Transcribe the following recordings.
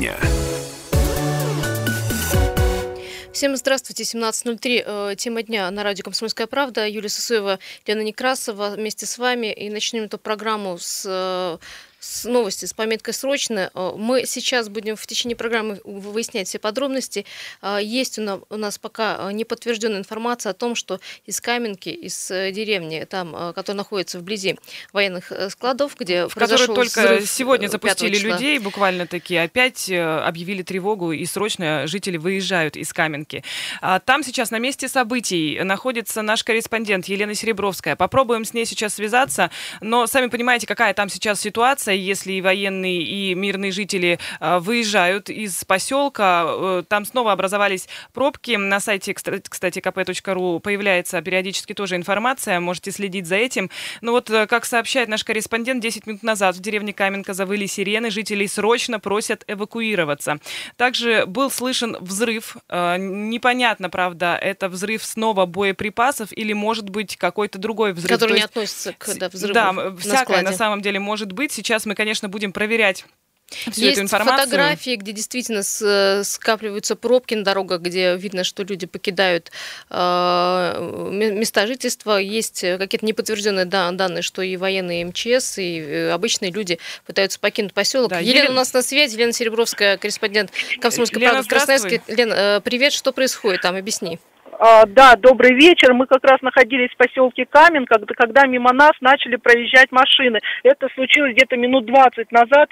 дня. Всем здравствуйте, 17.03, э, тема дня на радио «Комсомольская правда». Юлия Сысоева, Лена Некрасова вместе с вами. И начнем эту программу с э, с новости с пометкой «Срочно». Э, мы сейчас будем в течение программы выяснять все подробности. Э, есть у нас пока э, неподтвержденная информация о том, что из Каменки, из деревни, там, которая находится вблизи военных складов, где в которой только сегодня запустили людей, буквально таки опять объявили тревогу и срочно жители выезжают из Каменки. А там сейчас на месте событий находится наш корреспондент Елена Серебровская. Попробуем с ней сейчас связаться, но сами понимаете, какая там сейчас ситуация ситуация, если и военные, и мирные жители а, выезжают из поселка. Э, там снова образовались пробки. На сайте, кстати, kp.ru появляется периодически тоже информация, можете следить за этим. Но вот, э, как сообщает наш корреспондент, 10 минут назад в деревне Каменка завыли сирены, жителей срочно просят эвакуироваться. Также был слышен взрыв. Э, непонятно, правда, это взрыв снова боеприпасов или, может быть, какой-то другой взрыв. Который не относится к да, взрыву Да, всякое на самом деле может быть. Сейчас Сейчас мы, конечно, будем проверять всю Есть эту информацию. фотографии, где действительно с, скапливаются пробки на дорогах, где видно, что люди покидают э, места жительства. Есть какие-то неподтвержденные данные, что и военные, и МЧС, и э, обычные люди пытаются покинуть поселок. Да, Елена, Елена у нас на связи, Елена Серебровская, корреспондент Комсомольской правды в Красноярске. Лена, э, привет, что происходит там, объясни. А, да, добрый вечер. Мы как раз находились в поселке Камен, когда, когда мимо нас начали проезжать машины. Это случилось где-то минут 20 назад.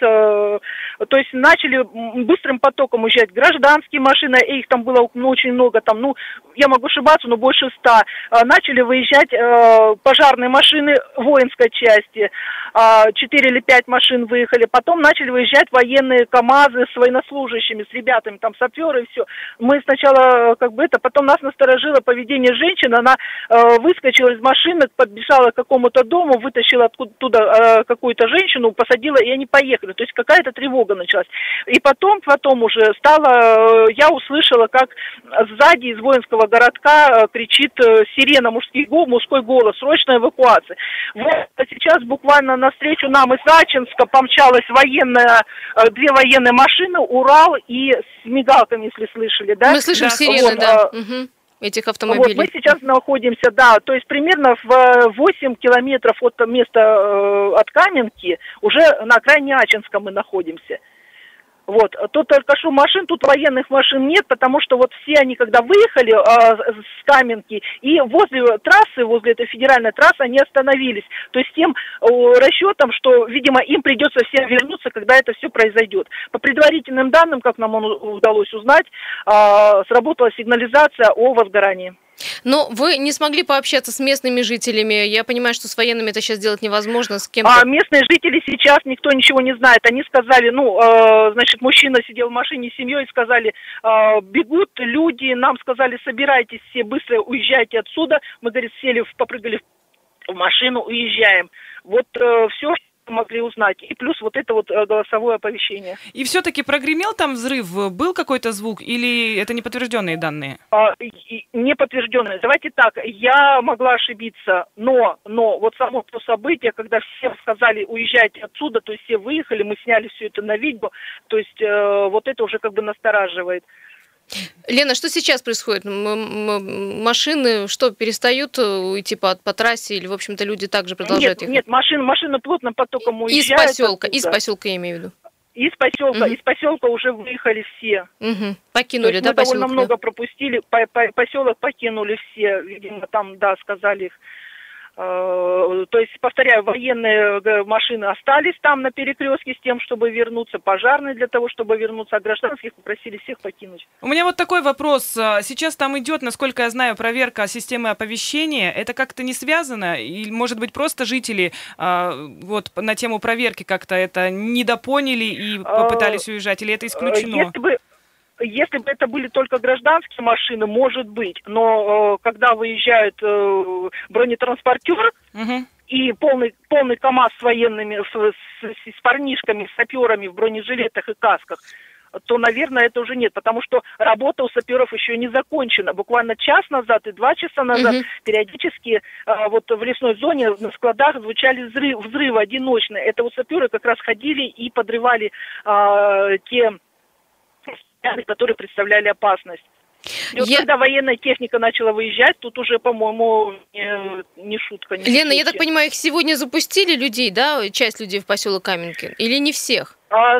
Э, то есть начали быстрым потоком уезжать гражданские машины, их там было ну, очень много, там, ну, я могу ошибаться, но больше ста. Э, начали выезжать э, пожарные машины воинской части. Э, четыре или пять машин выехали. Потом начали выезжать военные КАМАЗы с военнослужащими, с ребятами, там, саперы и все. Мы сначала, как бы это, потом нас насторожило поведение женщины. Она э, выскочила из машины, подбежала к какому-то дому, вытащила оттуда э, какую-то женщину, посадила, и они поехали. То есть какая-то тревога началась. И потом, потом уже стало, э, я услышала, как сзади из воинского городка э, кричит э, сирена, мужский, мужской голос, срочная эвакуация. Вот сейчас буквально навстречу нам из Ачинска помчалась военная, две военные машины, Урал и с мигалками, если слышали, да? Мы слышим да, сирены, вот, да. Угу этих автомобилей? Вот, мы сейчас находимся, да, то есть примерно в 8 километров от места, э, от Каменки, уже на окраине Ачинска мы находимся. Вот. Тут только шум машин, тут военных машин нет, потому что вот все они, когда выехали э, с Каменки, и возле трассы, возле этой федеральной трассы, они остановились. То есть тем э, расчетом, что, видимо, им придется всем вернуться, когда это все произойдет. По предварительным данным, как нам удалось узнать, э, сработала сигнализация о возгорании. Но вы не смогли пообщаться с местными жителями. Я понимаю, что с военными это сейчас сделать невозможно. С кем-то. А местные жители сейчас никто ничего не знает. Они сказали, ну, э, значит, мужчина сидел в машине с семьей, сказали, э, бегут люди, нам сказали, собирайтесь все, быстро уезжайте отсюда. Мы, говорит, сели, попрыгали в машину, уезжаем. Вот э, все, могли узнать. И плюс вот это вот э, голосовое оповещение. И все-таки прогремел там взрыв? Был какой-то звук или это неподтвержденные данные? А, неподтвержденные. Давайте так, я могла ошибиться, но, но вот само то событие, когда всем сказали уезжайте отсюда, то есть все выехали, мы сняли все это на видео, то есть э, вот это уже как бы настораживает. Лена, что сейчас происходит? Машины что, перестают э, идти по, по трассе или, в общем-то, люди также продолжают нет, ехать? Нет, машины, машины плотным потоком уезжают. Из поселка, оттуда. из поселка я имею в виду. Из поселка, угу. из поселка уже выехали все. Угу. Покинули, есть да, мы поселок? довольно много пропустили, по, по, поселок покинули все, видимо, там, да, сказали их Э, то есть, повторяю, военные э, машины остались там на перекрестке с тем, чтобы вернуться, пожарные для того, чтобы вернуться, а гражданских попросили всех покинуть. У меня вот такой вопрос. А, сейчас там идет, насколько я знаю, проверка системы оповещения. Это как-то не связано? Или, может быть, просто жители а, вот на тему проверки как-то это недопоняли и попытались уезжать? Или это исключено? Если бы если бы это были только гражданские машины, может быть, но э, когда выезжает э, бронетранспортер угу. и полный, полный КАМАЗ с военными, с, с, с парнишками, с саперами в бронежилетах и касках, то, наверное, это уже нет, потому что работа у саперов еще не закончена. Буквально час назад и два часа назад угу. периодически э, вот в лесной зоне на складах звучали взрыв, взрывы одиночные. Это вот саперы как раз ходили и подрывали э, те которые представляли опасность. И вот я... когда военная техника начала выезжать, тут уже, по-моему, не, не шутка. Не Лена, шутки. я так понимаю, их сегодня запустили людей, да, часть людей в поселок Каменки, или не всех? А,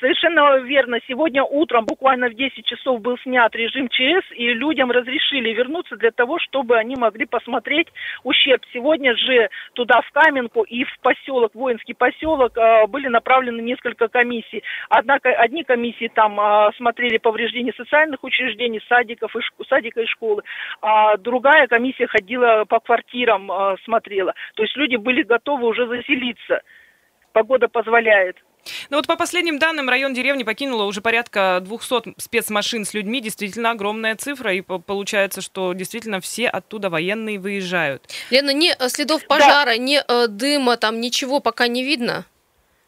Совершенно верно. Сегодня утром, буквально в 10 часов, был снят режим ЧС, и людям разрешили вернуться для того, чтобы они могли посмотреть ущерб. Сегодня же туда, в Каменку и в поселок, воинский поселок, а, были направлены несколько комиссий. Однако одни комиссии там а, смотрели повреждения социальных учреждений, садиков и, садика и школы, а другая комиссия ходила по квартирам, а, смотрела. То есть люди были готовы уже заселиться. Погода позволяет. Ну вот по последним данным, район деревни покинуло уже порядка 200 спецмашин с людьми. Действительно огромная цифра. И получается, что действительно все оттуда военные выезжают. Лена, ни э, следов пожара, да. ни э, дыма, там ничего пока не видно?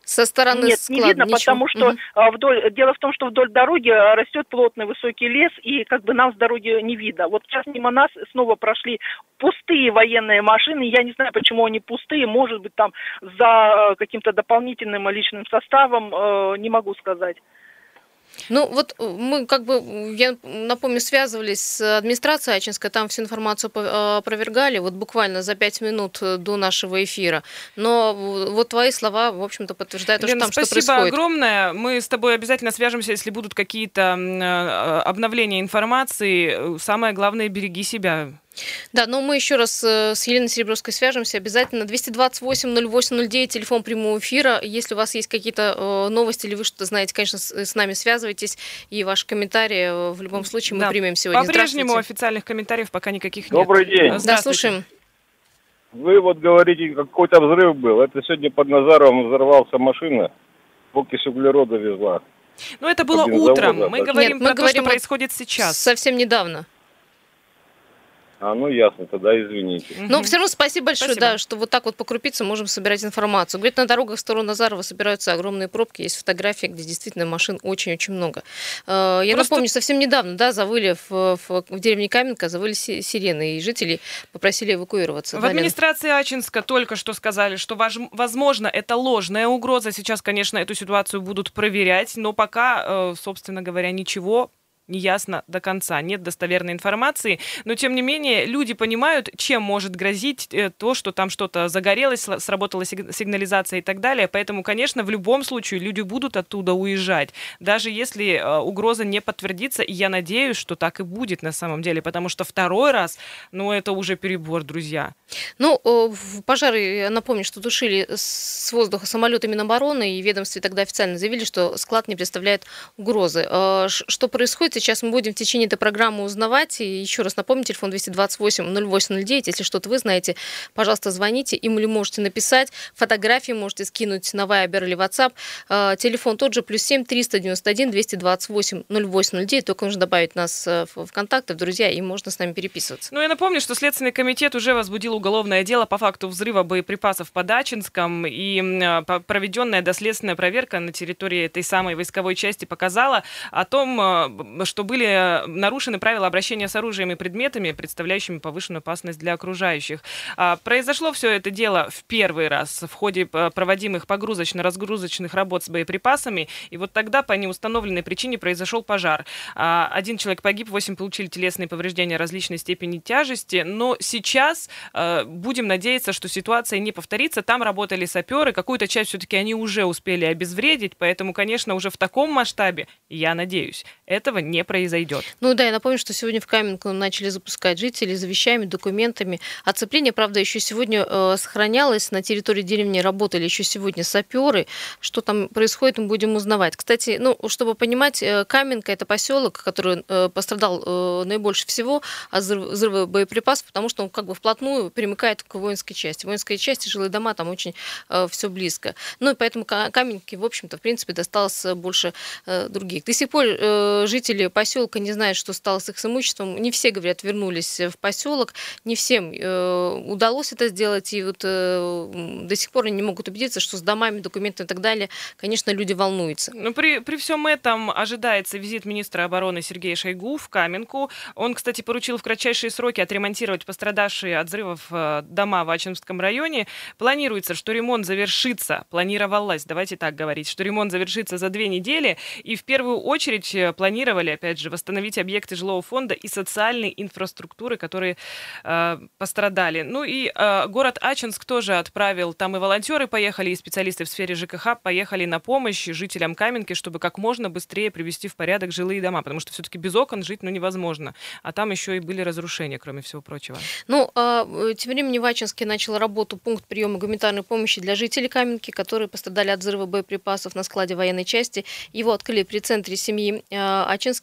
Со стороны Нет, склада, не видно, ничего. потому что угу. вдоль, дело в том, что вдоль дороги а, растет плотный высокий лес, и как бы нам с дороги не видно. Вот сейчас мимо нас снова прошли пустые военные машины. Я не знаю, почему они пустые. Может быть, там за каким-то дополнительным личным составом, не могу сказать. Ну вот э, мы как бы, я напомню, связывались с администрацией Ачинской, там всю информацию э, опровергали, вот буквально за пять минут э, до нашего эфира. Но вот твои слова, в общем-то, подтверждают, Лена, что там спасибо что происходит. огромное. Мы с тобой обязательно свяжемся, если будут какие-то обновления информации. Самое главное, береги себя. Да, но мы еще раз э, с Еленой Серебровской свяжемся обязательно. 228-08-09, телефон прямого эфира. Если у вас есть какие-то э, новости или вы что-то знаете, конечно, с нами связывайтесь. И ваши комментарии э, в любом случае мы да. примем сегодня. По-прежнему официальных комментариев пока никаких нет. Добрый день. Да, слушаем. Вы вот говорите, какой-то взрыв был. Это сегодня под Назаровым взорвался машина. Окись углерода везла. Ну, это было утром. Мы говорим Нет, про мы то, говорим что происходит сейчас. Совсем недавно. А, ну ясно, тогда извините. Но все равно спасибо большое, спасибо. да, что вот так вот по крупицам можем собирать информацию. Говорит, на дорогах в сторону Назарова собираются огромные пробки, есть фотографии, где действительно машин очень-очень много. Э, я Просто... напомню, совсем недавно, да, завыли в, в, в деревне Каменка, завыли сирены, и жители попросили эвакуироваться. В администрации Ачинска только что сказали, что, возможно, это ложная угроза. Сейчас, конечно, эту ситуацию будут проверять, но пока, э, собственно говоря, ничего не ясно до конца, нет достоверной информации, но тем не менее люди понимают, чем может грозить э, то, что там что-то загорелось, сработала сигнализация и так далее, поэтому, конечно, в любом случае люди будут оттуда уезжать, даже если э, угроза не подтвердится, и я надеюсь, что так и будет на самом деле, потому что второй раз, ну, это уже перебор, друзья. Ну, пожары, напомню, что тушили с воздуха самолеты Минобороны, и ведомстве тогда официально заявили, что склад не представляет угрозы. Э, что происходит? Сейчас мы будем в течение этой программы узнавать. И еще раз напомню, телефон 228 0809. Если что-то вы знаете, пожалуйста, звоните. Им или можете написать. Фотографии можете скинуть на Viber или WhatsApp. А, телефон тот же, плюс 7 391 228 0809. Только нужно добавить нас э, в контакты, в друзья, и можно с нами переписываться. Ну, я напомню, что Следственный комитет уже возбудил уголовное дело по факту взрыва боеприпасов по Дачинском. И проведенная доследственная проверка на территории этой самой войсковой части показала о том, а, что были э, нарушены правила обращения с оружием и предметами, представляющими повышенную опасность для окружающих. А, произошло все это дело в первый раз в ходе э, проводимых погрузочно-разгрузочных работ с боеприпасами, и вот тогда по неустановленной причине произошел пожар. А, один человек погиб, восемь получили телесные повреждения различной степени тяжести, но сейчас э, будем надеяться, что ситуация не повторится. Там работали саперы, какую-то часть все-таки они уже успели обезвредить, поэтому, конечно, уже в таком масштабе, я надеюсь, этого не произойдет. Ну да, я напомню, что сегодня в Каменку начали запускать жители за вещами, документами. Оцепление, правда, еще сегодня э, сохранялось. На территории деревни работали еще сегодня саперы. Что там происходит, мы будем узнавать. Кстати, ну, чтобы понимать, э, Каменка – это поселок, который э, пострадал э, наибольше всего от взрыва боеприпасов, потому что он как бы вплотную примыкает к воинской части. Воинская часть жилые дома там очень э, все близко. Ну и поэтому Каменке, в общем-то, в принципе, досталось больше э, других. До сих пор э, жители жители поселка не знают, что стало с их имуществом. Не все, говорят, вернулись в поселок, не всем э, удалось это сделать, и вот э, до сих пор они не могут убедиться, что с домами, документами и так далее, конечно, люди волнуются. Ну, при, при всем этом ожидается визит министра обороны Сергея Шойгу в Каменку. Он, кстати, поручил в кратчайшие сроки отремонтировать пострадавшие от взрывов э, дома в Ачинском районе. Планируется, что ремонт завершится, планировалось, давайте так говорить, что ремонт завершится за две недели, и в первую очередь э, планировали, опять же, восстановить объекты жилого фонда и социальной инфраструктуры, которые э, пострадали. Ну и э, город Ачинск тоже отправил, там и волонтеры поехали, и специалисты в сфере ЖКХ поехали на помощь жителям Каменки, чтобы как можно быстрее привести в порядок жилые дома, потому что все-таки без окон жить ну, невозможно. А там еще и были разрушения, кроме всего прочего. Ну, а, э, тем временем в Ачинске начал работу пункт приема гуманитарной помощи для жителей Каменки, которые пострадали от взрыва боеприпасов на складе военной части. Его открыли при центре семьи э, Ачинский.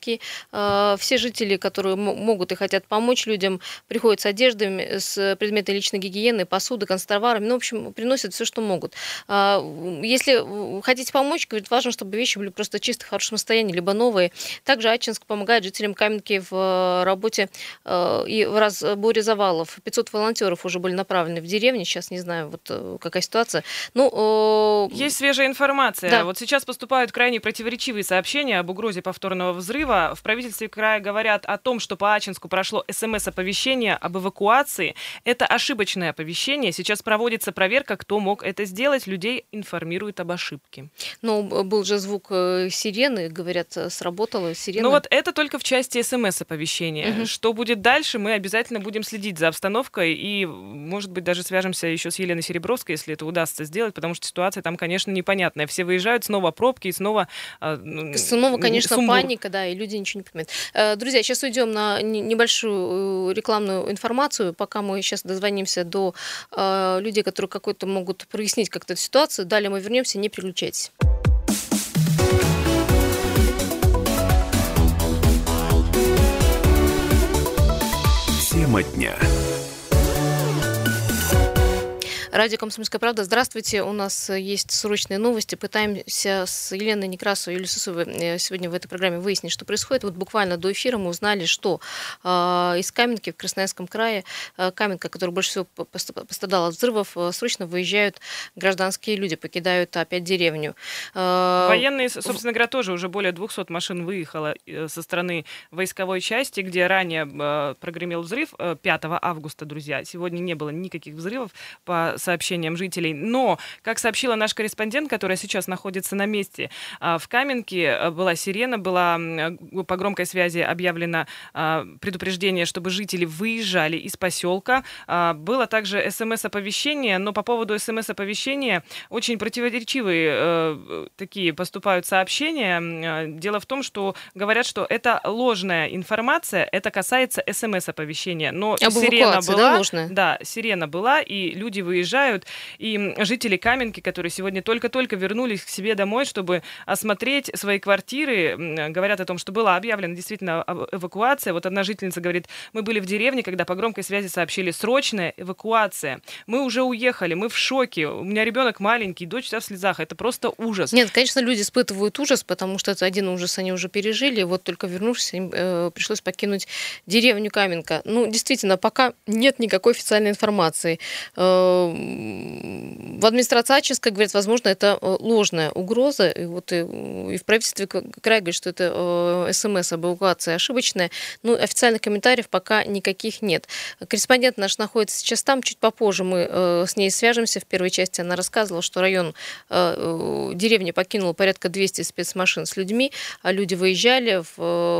Э, все жители, которые могут и хотят помочь людям, приходят с одеждой, с предметами личной гигиены, посуды, констоварами, ну, в общем, приносят все, что могут. А, если хотите помочь, говорит, важно, чтобы вещи были просто чисто, в хорошем состоянии, либо новые. Также Ачинск помогает жителям Каменки в работе и в разборе завалов. 500 волонтеров уже были направлены в деревни, сейчас не знаю, вот какая ситуация. Ну, Есть свежая информация. Да. Вот сейчас поступают крайне противоречивые сообщения об угрозе повторного взрыва. В правительстве края говорят о том, что по Ачинску прошло СМС-оповещение об эвакуации. Это ошибочное оповещение. Сейчас проводится проверка, кто мог это сделать. Людей информируют об ошибке. Ну, был же звук э, сирены, говорят, сработала сирена. Ну вот это только в части СМС-оповещения. Угу. Что будет дальше, мы обязательно будем следить за обстановкой и, может быть, даже свяжемся еще с Еленой Серебровской, если это удастся сделать, потому что ситуация там, конечно, непонятная. Все выезжают, снова пробки и снова... А, снова, конечно, сумбур. паника, да, и люди ничего не понимают. Э, друзья, сейчас уйдем на небольшую э, рекламную информацию, пока мы сейчас дозвонимся до э, людей, которые какой-то могут прояснить как-то эту ситуацию. Далее мы вернемся, не переключайтесь. Тема дня. Радио «Комсомольская правда». Здравствуйте. У нас есть срочные новости. Пытаемся с Еленой Некрасовой и Юлией Сусовой э, сегодня в этой программе выяснить, что происходит. Вот буквально до эфира мы узнали, что э, из Каменки в Красноярском крае, э, Каменка, которая больше всего пострадала от взрывов, э, срочно выезжают гражданские люди, покидают опять деревню. Э, Военные, собственно говоря, тоже уже более 200 машин выехало э, со стороны войсковой части, где ранее э, прогремел взрыв 5 августа, друзья. Сегодня не было никаких взрывов по сообщениям жителей. Но, как сообщила наш корреспондент, которая сейчас находится на месте, а, в Каменке а, была сирена, была по громкой связи объявлено а, предупреждение, чтобы жители выезжали из поселка. Было также смс-оповещение, но по поводу смс-оповещения очень противоречивые э, такие поступают сообщения. Дело в том, что говорят, что это ложная информация, это касается смс-оповещения. Но Об сирена была, да, ложная? да, сирена была, и люди выезжали приезжают, и жители Каменки, которые сегодня только-только вернулись к себе домой, чтобы осмотреть свои квартиры, говорят о том, что была объявлена действительно эвакуация. Вот одна жительница говорит, мы были в деревне, когда по громкой связи сообщили срочная эвакуация. Мы уже уехали, мы в шоке. У меня ребенок маленький, дочь вся в слезах. Это просто ужас. Нет, конечно, люди испытывают ужас, потому что это один ужас они уже пережили. Вот только вернувшись, им э, пришлось покинуть деревню Каменка. Ну, действительно, пока нет никакой официальной информации. Э, в администрации Ачинска говорят, возможно, это э, ложная угроза. И, вот и, и в правительстве края говорят, что это э, СМС об эвакуации ошибочная. Ну, официальных комментариев пока никаких нет. Корреспондент наш находится сейчас там. Чуть попозже мы э, с ней свяжемся. В первой части она рассказывала, что район деревни покинул порядка 200 спецмашин с людьми. А люди выезжали,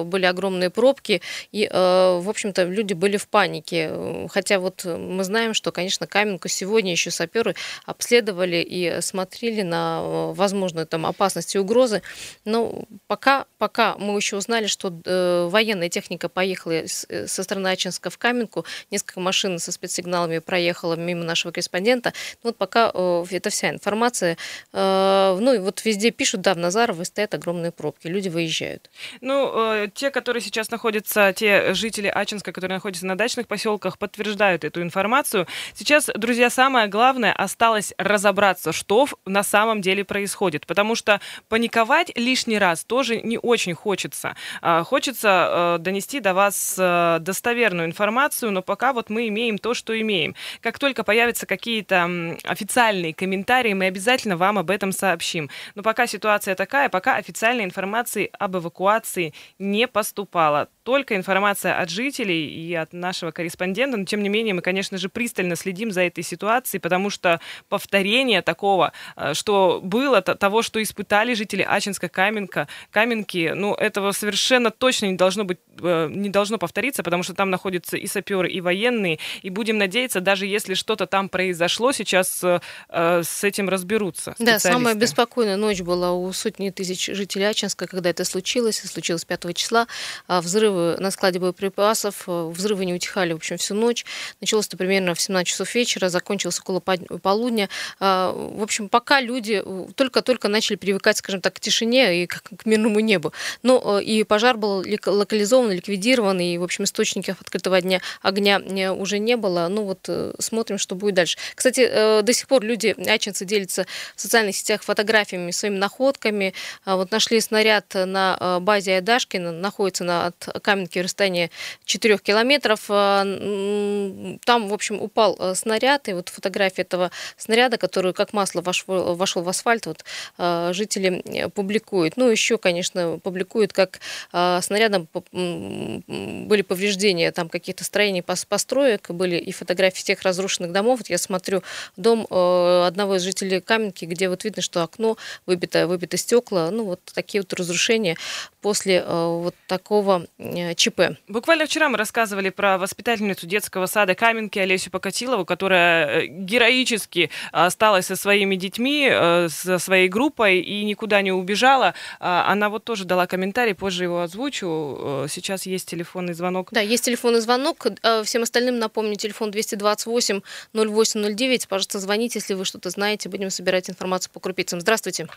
были огромные пробки. И, в общем-то, люди были в панике. Хотя вот мы знаем, что, конечно, Каменку сегодня сегодня еще саперы обследовали и смотрели на э, возможную там опасность и угрозы. Но пока, пока мы еще узнали, что э, военная техника поехала э, со стороны Ачинска в Каменку, несколько машин со спецсигналами проехало мимо нашего корреспондента. Ну, вот пока это вся информация. Ну и вот везде пишут, да, в Назарово стоят огромные пробки, люди выезжают. Ну, те, которые сейчас находятся, те жители Ачинска, которые находятся на дачных поселках, подтверждают эту информацию. Сейчас, друзья, самое самое главное, осталось разобраться, что на самом деле происходит. Потому что паниковать лишний раз тоже не очень хочется. А, хочется э, донести до вас э, достоверную информацию, но пока вот мы имеем то, что имеем. Как только появятся какие-то официальные комментарии, мы обязательно вам об этом сообщим. Но пока ситуация такая, пока официальной информации об эвакуации не поступало только информация от жителей и от нашего корреспондента, но тем не менее мы, конечно же, пристально следим за этой ситуацией, потому что повторение такого, э, что было, того, что испытали жители Ачинска, Каменка, Каменки, ну, этого совершенно точно не должно быть, э, не должно повториться, потому что там находятся и саперы, и военные, и будем надеяться, даже если что-то там произошло, сейчас э, с этим разберутся. Да, самая беспокойная ночь была у сотни тысяч жителей Ачинска, когда это случилось, случилось 5 числа, а взрывы на складе боеприпасов, э, взрывы не утихали, в общем, всю ночь. Началось это примерно в 17 часов вечера, закончилось около полудня. А, в общем, пока люди э, только-только начали привыкать, скажем так, к тишине и к мирному небу. Но э, и пожар был локализован, ликвидирован, и, в общем, источников открытого дня огня уже не было. Ну вот смотрим, что будет дальше. Кстати, до сих пор люди, ачинцы, делятся в социальных сетях фотографиями, своими находками. А вот нашли снаряд на базе Айдашкина, находится на, Каменки расстояние 4 километров. Э, там, в общем, упал э, снаряд, и вот фотография этого снаряда, который как масло вошел, вошел в асфальт, вот э, жители публикуют. Ну, еще, конечно, публикуют, как снарядом были повреждения там каких-то строений, построек, были и фотографии тех разрушенных домов. Вот я смотрю дом одного из жителей Каменки, где вот видно, что окно выбито, выбито стекла. Ну, вот такие вот разрушения после вот такого ЧП. Буквально вчера мы рассказывали про воспитательницу детского сада Каменки Олесю Покатилову, которая э, героически осталась со своими детьми, э, со своей группой и никуда не убежала. Она вот тоже дала комментарий, позже его озвучу. Сейчас есть телефонный звонок. Да, есть телефонный звонок. Всем остальным напомню, телефон 228 0809. Пожалуйста, звоните, если вы что-то знаете. Будем собирать информацию по крупицам. Здравствуйте.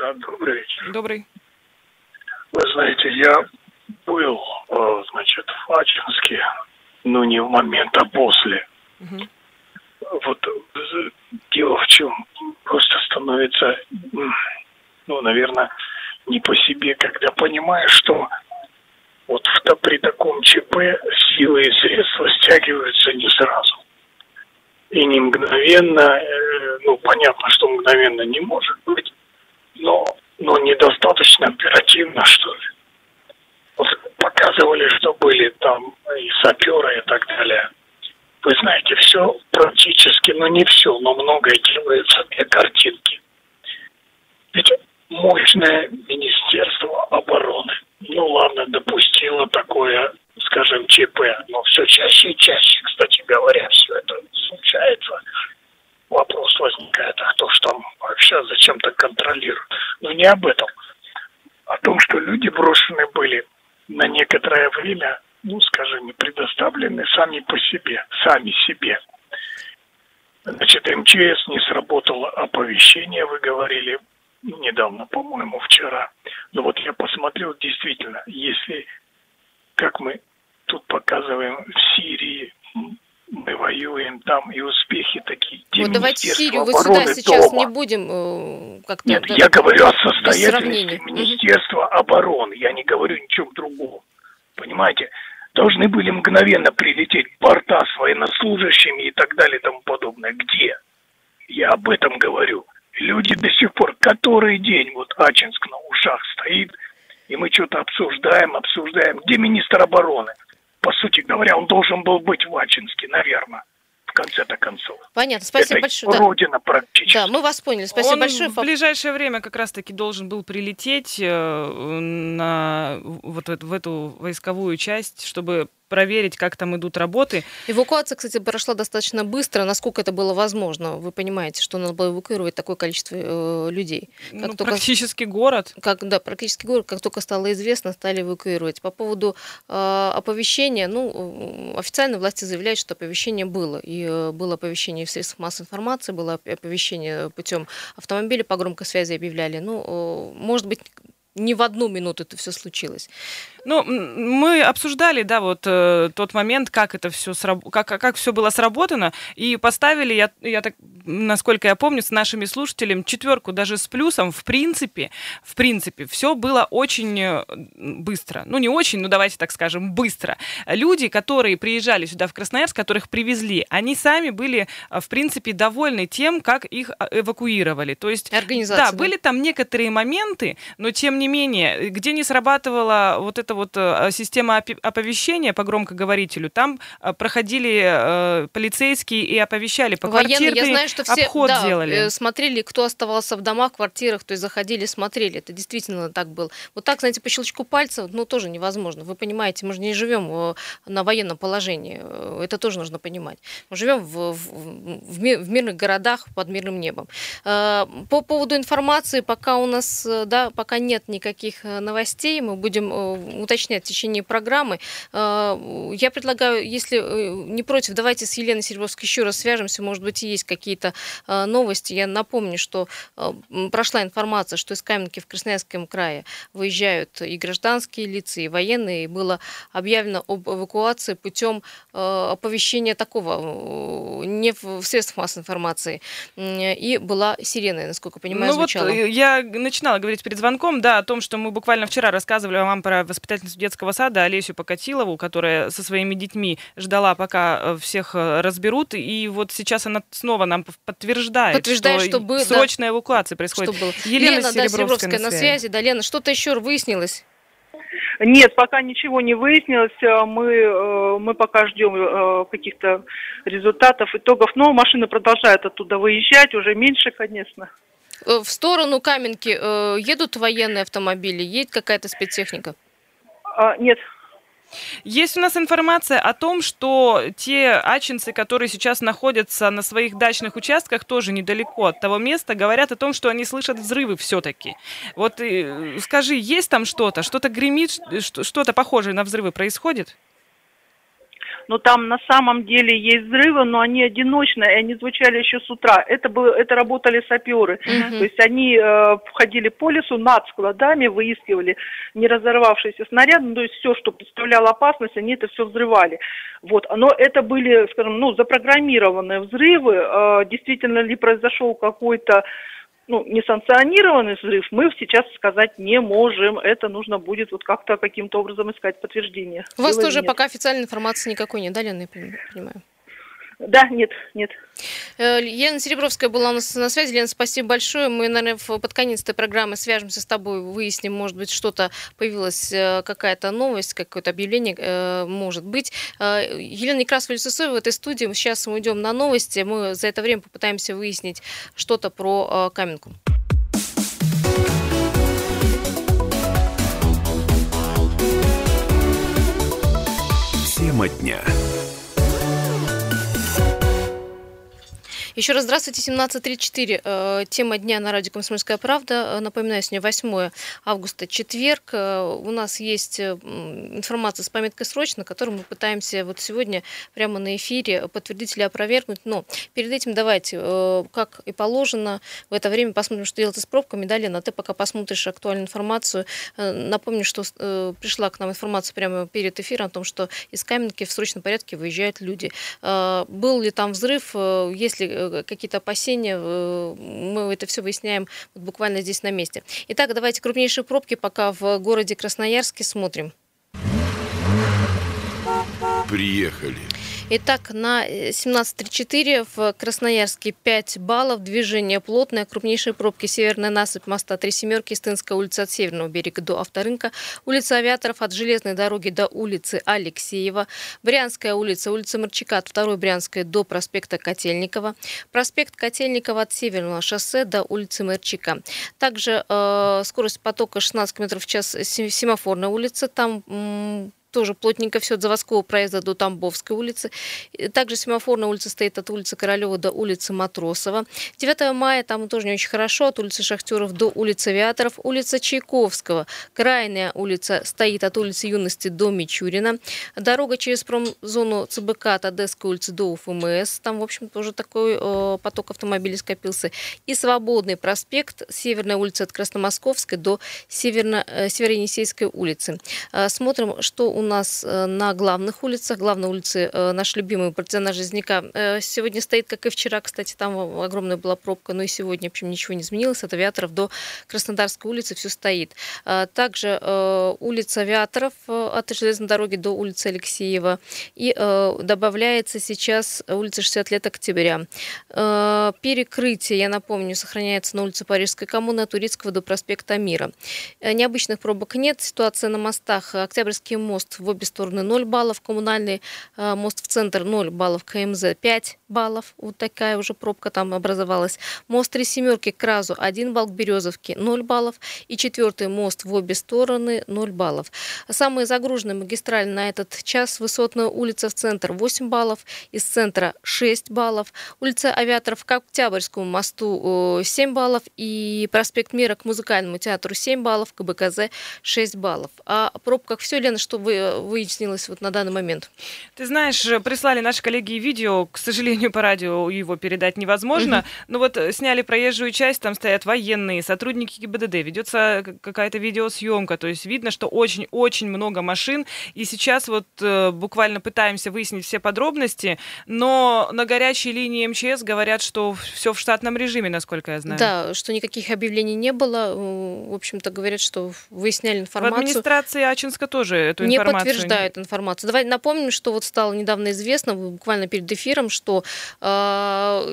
Да, добрый вечер. Добрый. Вы знаете, я был, э, значит, в Ачинске, но не в момент, а после. Угу. Вот дело в чем, просто становится, ну, наверное, не по себе, когда понимаешь, что вот в, при таком ЧП силы и средства стягиваются не сразу. И не мгновенно, э, ну, понятно, что мгновенно не может быть, но, но недостаточно оперативно, что ли показывали, что были там и саперы и так далее. Вы знаете, все практически, но не все, но многое делается для картинки. Ведь мощное Министерство обороны, ну ладно, допустило такое, скажем, ЧП, но все чаще и чаще, кстати говоря, все это случается. Вопрос возникает, а кто ж там вообще зачем-то контролирует? Но не об этом. О том, что люди брошены были на некоторое время, ну, скажем, предоставлены сами по себе, сами себе. Значит, МЧС не сработало оповещение, вы говорили недавно, по-моему, вчера. Но вот я посмотрел, действительно, если, как мы тут показываем в Сирии, мы воюем там, и успехи такие. Вот давайте Сирию вы сюда сейчас дома. не будем э, как-то... Нет, да, я говорю о состоятельности Министерства угу. обороны, я не говорю ничем другом. Понимаете? Должны были мгновенно прилететь порта с военнослужащими и так далее и тому подобное. Где? Я об этом говорю. Люди до сих пор, который день, вот Ачинск на ушах стоит, и мы что-то обсуждаем, обсуждаем. Где министр обороны? По сути говоря, он должен был быть в Ачинске, наверное в конце-то концов. Понятно, спасибо Это большое. Родина да. практически. Да, мы вас поняли, спасибо Он большое. в ближайшее время как раз-таки должен был прилететь э, на вот в эту войсковую часть, чтобы проверить, как там идут работы. Эвакуация, кстати, прошла достаточно быстро, насколько это было возможно. Вы понимаете, что надо было эвакуировать такое количество э, людей. Как ну, только, практически город. Как, да, практически город. Как только стало известно, стали эвакуировать. По поводу э, оповещения, ну, официально власти заявляют, что оповещение было. И э, было оповещение в средствах массовой информации, было оповещение путем автомобиля по громкой связи объявляли. Ну, э, может быть, не в одну минуту это все случилось. Ну, мы обсуждали, да, вот э, тот момент, как это все сраб... как, как все было сработано, и поставили, я, я так, насколько я помню, с нашими слушателями четверку даже с плюсом. В принципе, в принципе, все было очень э, быстро. Ну, не очень, ну, давайте так скажем, быстро. Люди, которые приезжали сюда в Красноярск, которых привезли, они сами были, э, в принципе, довольны тем, как их э, эвакуировали. То есть, да, да, были там некоторые моменты, но тем не менее, где не срабатывала вот эта вот система оповещения по громкоговорителю, там проходили э, полицейские и оповещали по Военные, я знаю, что все обход да, делали. смотрели, кто оставался в домах, квартирах, то есть заходили, смотрели. Это действительно так было. Вот так, знаете, по щелчку пальца, ну, тоже невозможно. Вы понимаете, мы же не живем на военном положении. Это тоже нужно понимать. Мы живем в, в, в, в мирных городах под мирным небом. По поводу информации, пока у нас, да, пока нет никаких новостей, мы будем уточнять в течение программы. Я предлагаю, если э, не против, давайте с Еленой Серебровской еще раз свяжемся. Может быть, есть какие-то а, новости. Я напомню, что а, прошла информация, что из Каменки в Красноярском крае выезжают и гражданские лица, и военные. И было объявлено об эвакуации путем оповещения такого, не в средствах массовой информации. И была сирена, насколько понимаю, ну звучала. Вот э, я начинала говорить перед звонком, да, о том, что мы буквально вчера рассказывали вам про воспитательницу детского сада Олесю Покатилову, которая со своими детьми ждала, пока э, всех э, разберут. И вот сейчас она снова нам подтверждает, подтверждает что, что было, срочная да, эвакуация происходит. Что было. Елена, Лена Серебровская, да, Серебровская на, связи. на связи. Да, Лена, что-то еще выяснилось? Нет, пока ничего не выяснилось. Э, мы, мы пока ждем каких-то результатов, итогов. Но машины продолжают оттуда выезжать, уже меньше, конечно. В сторону Каменки едут военные автомобили, едет какая-то спецтехника? А, нет. Есть у нас информация о том, что те ачинцы, которые сейчас находятся на своих дачных участках, тоже недалеко от того места, говорят о том, что они слышат взрывы все-таки. Вот э, скажи, есть там что-то? Что-то гремит, что-то похожее на взрывы происходит? Но там на самом деле есть взрывы, но они одиночные, и они звучали еще с утра. Это, было, это работали саперы. Uh-huh. То есть они э, ходили по лесу над складами, выискивали не разорвавшийся снаряд, ну, то есть все, что представляло опасность, они это все взрывали. Вот. Но это были, скажем, ну, запрограммированные взрывы. Э, действительно ли произошел какой-то ну, несанкционированный взрыв мы сейчас сказать не можем. Это нужно будет вот как-то каким-то образом искать подтверждение. У вас тоже нет. пока официальной информации никакой нет, да, Лена, я понимаю? Да, нет, нет. Э, Елена Серебровская была у нас на связи. Лена, спасибо большое. Мы, наверное, под конец этой программы свяжемся с тобой, выясним, может быть, что-то появилась, э, какая-то новость, какое-то объявление, э, может быть. Елена Некрасова Сосоева в этой студии. Сейчас мы уйдем на новости. Мы за это время попытаемся выяснить что-то про Каменку. Тема дня. Еще раз здравствуйте, 17.34. Э, тема дня на радио «Комсомольская правда». Э, напоминаю, сегодня 8 августа, четверг. Э, у нас есть информация с пометкой «Срочно», которую мы пытаемся вот сегодня прямо на эфире подтвердить или опровергнуть. Но перед этим давайте, как и положено, в это время посмотрим, что делать с пробками. Далее, на ты пока посмотришь актуальную информацию. Напомню, что пришла к нам информация прямо перед эфиром о том, что из Каменки в срочном порядке выезжают люди. Был ли там взрыв, если какие-то опасения, э, мы это все выясняем буквально здесь на месте. Итак, давайте крупнейшие пробки пока в городе Красноярске смотрим. Приехали. Итак, на 17.34 э, в Красноярске 5 баллов. Движение плотное. Крупнейшие пробки. Северная насыпь моста Три Семерки, Стынская улица от Северного берега до Авторынка. Улица Авиаторов от Железной дороги до улицы Алексеева. Брянская улица, улица Марчака от Второй Брянской до проспекта Котельникова. Проспект Котельникова от Северного шоссе до улицы Марчака. Также э, скорость потока 16 км в час. Семафорная улица. Там тоже плотненько все от заводского проезда до Тамбовской улицы. Также семафорная улица стоит от улицы Королева до улицы Матросова. 9 мая там тоже не очень хорошо, от улицы Шахтеров до улицы Авиаторов. Улица Чайковского, крайняя улица стоит от улицы Юности до Мичурина. Дорога через промзону ЦБК от Одесской улицы до УФМС. Там, в общем, тоже такой э, поток автомобилей скопился. И Свободный проспект, Северная улица от Красномосковской до Северно, э, Северо-Енисейской улицы. Э, смотрим, что у нас э, на главных улицах. Главная улица, э, наш любимый партизана Жизняка, э, сегодня стоит, как и вчера, кстати, там огромная была пробка, но и сегодня, в общем, ничего не изменилось. От Авиаторов до Краснодарской улицы все стоит. Также улица Авиаторов от железной дороги до улицы Алексеева. И добавляется сейчас улица 60 лет октября. Перекрытие, я напомню, сохраняется на улице Парижской коммуны от Турецкого до проспекта Мира. Необычных пробок нет. Ситуация на мостах. Октябрьский мост в обе стороны 0 баллов. Коммунальный э, мост в центр 0 баллов. КМЗ 5 баллов. Вот такая уже пробка там образовалась. Мост Три Семерки к Разу 1 балл к Березовке 0 баллов. И четвертый мост в обе стороны 0 баллов. Самые загруженные магистрали на этот час. Высотная улица в центр 8 баллов. Из центра 6 баллов. Улица Авиаторов к Октябрьскому мосту 7 баллов. И проспект Мира к музыкальному театру 7 баллов. К БКЗ 6 баллов. А пробках все, Лена, что вы, выяснилось вот на данный момент? Ты знаешь, прислали наши коллеги видео, к сожалению, по радио его передать невозможно, угу. но вот сняли проезжую часть, там стоят военные, сотрудники ГИБДД, ведется какая-то видеосъемка, то есть видно, что очень-очень много машин, и сейчас вот э, буквально пытаемся выяснить все подробности, но на горячей линии МЧС говорят, что все в штатном режиме, насколько я знаю. Да, что никаких объявлений не было, в общем-то говорят, что выясняли информацию. В администрации Ачинска тоже эту не информацию... Не подтверждает информацию. Давай напомним, что вот стало недавно известно, буквально перед эфиром, что э,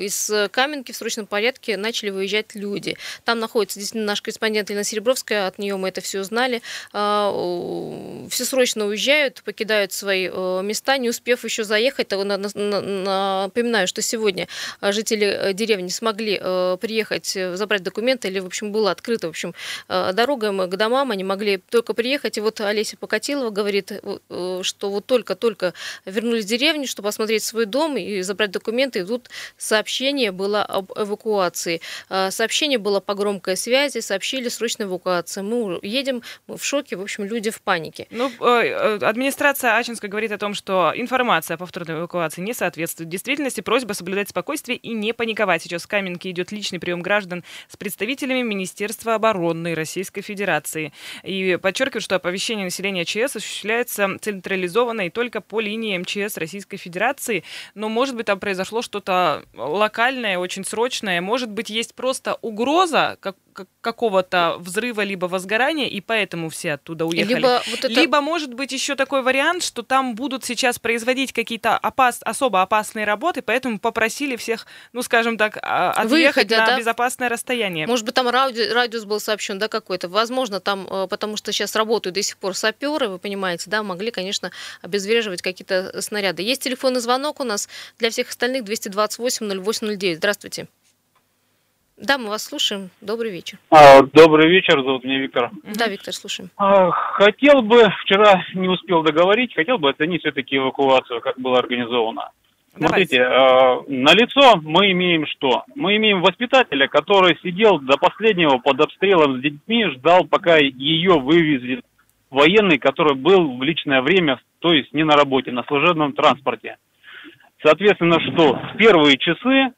из Каменки в срочном порядке начали выезжать люди. Там находится действительно наш корреспондент Елена Серебровская, от нее мы это все узнали. Э, все срочно уезжают, покидают свои э, места, не успев еще заехать. Напоминаю, что сегодня жители э, деревни смогли э, приехать, э, забрать документы, или, в общем, была открыта, в общем, э, дорога к домам, они могли только приехать, и вот Олеся Покатилова говорит, э, что вот только-только вернулись в деревню, чтобы осмотреть свой дом и забрать документы, и тут сообщение было об эвакуации. Э, сообщение было по громкой связи, сообщили срочная эвакуация. Мы едем, мы в шоке, в общем, люди в панике. Ну, администрация Ачинска говорит о том, что информация о повторной эвакуации не соответствует действительности, просьба соблюдать спокойствие и не паниковать. Сейчас в Каменке идет личный прием граждан с представителями Министерства обороны Российской Федерации. И подчеркивают, что оповещение населения ЧС осуществляется централизованно и только по линии МЧС Российской Федерации. Но, может быть, там произошло что-то локальное, очень срочное. Может быть, есть просто угроза как, какого-то взрыва либо возгорания, и поэтому все оттуда уехали. Либо, вот это... либо может быть еще такой вариант, что там будут сейчас производить какие-то опас... особо опасные работы, поэтому попросили всех, ну, скажем так, а, отъехать Выходя, на да? безопасное расстояние. Может быть, там ради... радиус был сообщен, да, какой-то. Возможно, там, э, потому что сейчас работают до сих пор саперы, вы понимаете, да, могли, конечно, обезвреживать какие-то снаряды. Есть телефонный звонок у нас для всех остальных 228 0809. Здравствуйте. Да, мы вас слушаем. Добрый вечер. А, добрый вечер, зовут меня Виктор. Да, Виктор, слушаем. А, хотел бы, вчера не успел договорить, хотел бы оценить все-таки эвакуацию, как была организована. Давайте. Смотрите, э, на лицо мы имеем что? Мы имеем воспитателя, который сидел до последнего под обстрелом с детьми, ждал, пока ее вывезет военный, который был в личное время, то есть не на работе, на служебном транспорте. Соответственно, что в первые часы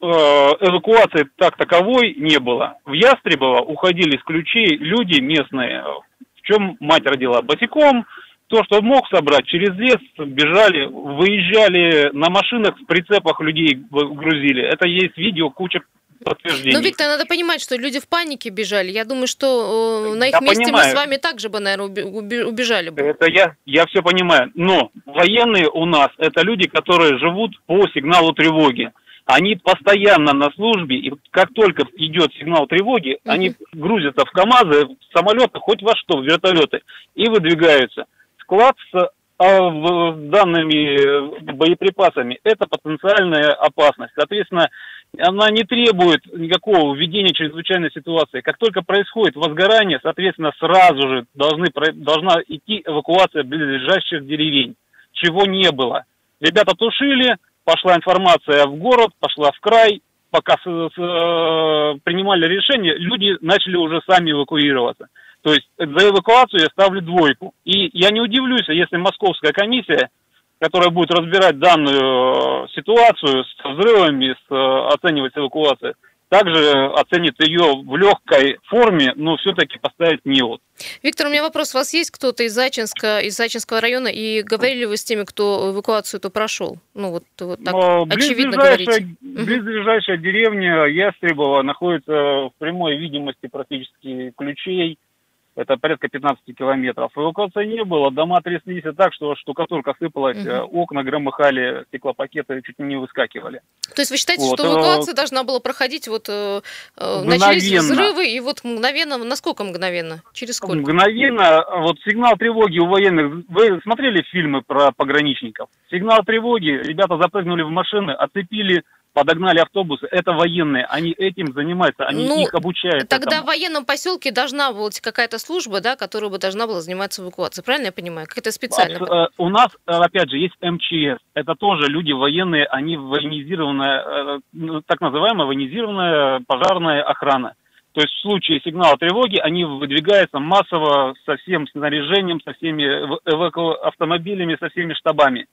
эвакуации так таковой не было. В Ястребово уходили с ключей люди местные, в чем мать родила босиком, то, что мог собрать, через лес бежали, выезжали на машинах, в прицепах людей грузили. Это есть видео, куча подтверждений. Ну, Виктор, надо понимать, что люди в панике бежали. Я думаю, что э, на их я месте понимаю. мы с вами также бы, наверное, убежали бы. Это я, я все понимаю. Но военные у нас это люди, которые живут по сигналу тревоги они постоянно на службе, и как только идет сигнал тревоги, mm-hmm. они грузятся в КАМАЗы, в самолеты, хоть во что, в вертолеты, и выдвигаются. Склад с а, данными боеприпасами – это потенциальная опасность. Соответственно, она не требует никакого введения чрезвычайной ситуации. Как только происходит возгорание, соответственно, сразу же должны, должна идти эвакуация ближайших деревень, чего не было. Ребята тушили, пошла информация в город, пошла в край, пока с, с, э, принимали решение, люди начали уже сами эвакуироваться. То есть за эвакуацию я ставлю двойку. И я не удивлюсь, если московская комиссия которая будет разбирать данную э, ситуацию с взрывами, с, э, оценивать эвакуацию, также оценит ее в легкой форме, но все-таки поставить НИОТ. Виктор, у меня вопрос. У вас есть кто-то из Ачинска, из Ачинского района, и говорили вы с теми, кто эвакуацию эту прошел? Ну, вот, вот так но очевидно говорите. Близлежащая деревня Ястребова находится в прямой видимости практически ключей это порядка 15 километров. Эвакуации не было, дома тряслись так, что штукатурка сыпалась, угу. окна громыхали, стеклопакеты чуть не выскакивали. То есть вы считаете, вот. что эвакуация э, должна была проходить, вот э, начались взрывы, и вот мгновенно, насколько мгновенно? Через сколько? Мгновенно, вот сигнал тревоги у военных, вы смотрели фильмы про пограничников? Сигнал тревоги, ребята запрыгнули в машины, оцепили подогнали автобусы, это военные, они этим занимаются, они ну, их обучают. Тогда этому. в военном поселке должна быть какая-то служба, да, которая бы должна была заниматься эвакуацией, правильно я понимаю? Как это специально? Э, у нас, э, опять же, есть МЧС, это тоже люди военные, они военизированная, э, ну, так называемая военизированная пожарная охрана. То есть в случае сигнала тревоги они выдвигаются массово со всем снаряжением, со всеми эваку... автомобилями, со всеми штабами.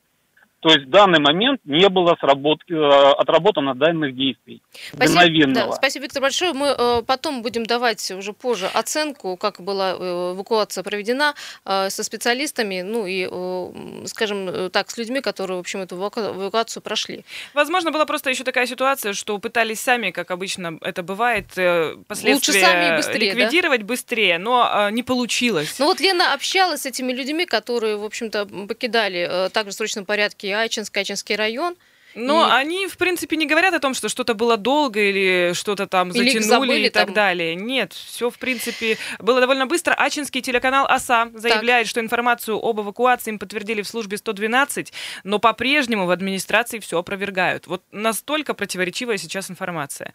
То есть в данный момент не было сработки, э, отработано данных действий. Спасибо, да, спасибо, Виктор, большое. Мы э, потом будем давать уже позже оценку, как была э, эвакуация проведена э, со специалистами, ну и, э, скажем так, с людьми, которые, в общем, эту эвакуацию прошли. Возможно, была просто еще такая ситуация, что пытались сами, как обычно это бывает, э, последствия Лучше сами быстрее, ликвидировать да? быстрее, но э, не получилось. Ну вот Лена общалась с этими людьми, которые, в общем-то, покидали э, также в срочном порядке Ачинск, Ачинский район. Но и... они, в принципе, не говорят о том, что что-то было долго или что-то там или затянули и так там... далее. Нет, все, в принципе, было довольно быстро. Ачинский телеканал ОСА заявляет, так. что информацию об эвакуации им подтвердили в службе 112, но по-прежнему в администрации все опровергают. Вот настолько противоречивая сейчас информация.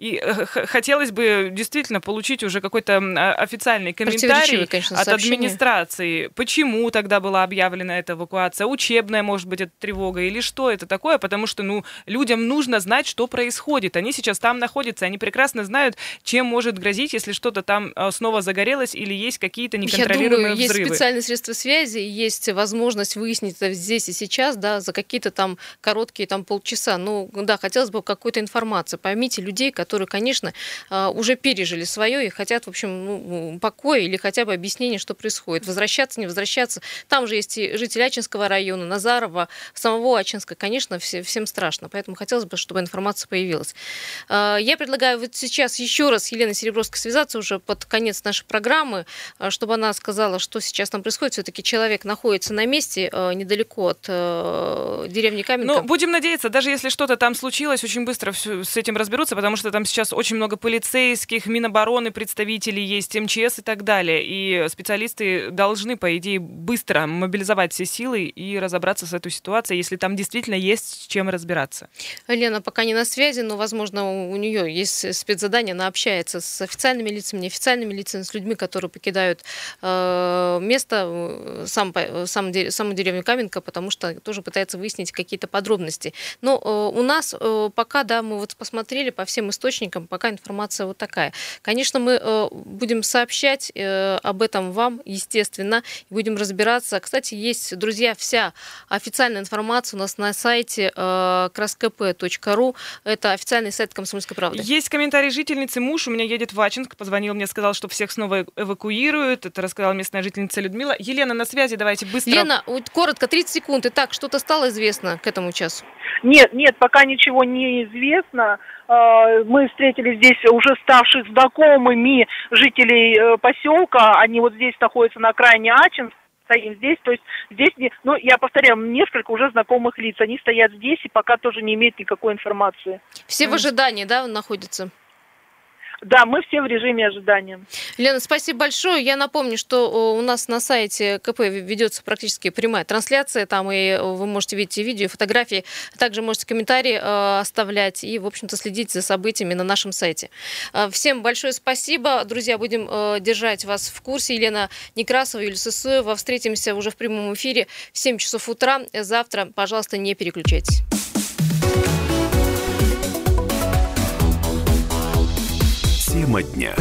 И э, хотелось бы действительно получить уже какой-то официальный комментарий конечно, от администрации. Почему тогда была объявлена эта эвакуация? Учебная, может быть, это тревога? Или что это такое? Потому что ну, людям нужно знать, что происходит. Они сейчас там находятся, они прекрасно знают, чем может грозить, если что-то там а, снова загорелось или есть какие-то неконтролируемые Я думаю, взрывы. есть специальные средства связи, есть возможность выяснить это здесь и сейчас, да, за какие-то там короткие там полчаса. Ну, да, хотелось бы какой-то информации. Поймите людей, которые которые, конечно, а, уже пережили свое и хотят, в общем, ну, покоя или хотя бы объяснения, что происходит. Возвращаться, не возвращаться. Там же есть и жители Ачинского района, Назарова, самого Ачинска. Конечно, все, всем страшно. Поэтому хотелось бы, чтобы информация появилась. А, я предлагаю вот сейчас еще раз Еленой Серебровской связаться уже под конец нашей программы, а, чтобы она сказала, что сейчас там происходит. Все-таки человек находится на месте недалеко от деревни Каменка. Ну, будем надеяться, даже если что-то там случилось, очень быстро с этим разберутся, потому что там там сейчас очень много полицейских, Минобороны представителей есть, МЧС и так далее. И специалисты должны, по идее, быстро мобилизовать все силы и разобраться с этой ситуацией, если там действительно есть с чем разбираться. Лена пока не на связи, но, возможно, у нее есть спецзадание, она общается с официальными лицами, неофициальными лицами, с людьми, которые покидают э, место, э, сам, сам, саму деревню Каменка, потому что тоже пытается выяснить какие-то подробности. Но э, у нас э, пока, да, мы вот посмотрели по всем источникам, источникам пока информация вот такая. Конечно, мы э, будем сообщать э, об этом вам, естественно, будем разбираться. Кстати, есть, друзья, вся официальная информация у нас на сайте э, краскп.ру. Это официальный сайт «Комсомольской правды». Есть комментарий жительницы. Муж у меня едет в Ачинск. Позвонил мне, сказал, что всех снова эвакуируют. Это рассказала местная жительница Людмила. Елена на связи, давайте быстро. Лена, коротко, 30 секунд. Итак, что-то стало известно к этому часу? Нет, нет, пока ничего не известно. А, мы встретили здесь уже ставших знакомыми жителей э, поселка. Они вот здесь находятся на окраине Ачинска стоим здесь, то есть здесь, ну, я повторяю, несколько уже знакомых лиц, они стоят здесь и пока тоже не имеют никакой информации. Все в ожидании, да, находятся? Да, мы все в режиме ожидания. Лена, спасибо большое. Я напомню, что у нас на сайте КП ведется практически прямая трансляция. Там и вы можете видеть и видео, и фотографии. Также можете комментарии э, оставлять и, в общем-то, следить за событиями на нашем сайте. Э, всем большое спасибо. Друзья, будем э, держать вас в курсе. Елена Некрасова, Юлия Сысоева. Встретимся уже в прямом эфире в 7 часов утра. Завтра, пожалуйста, не переключайтесь. Тема дня.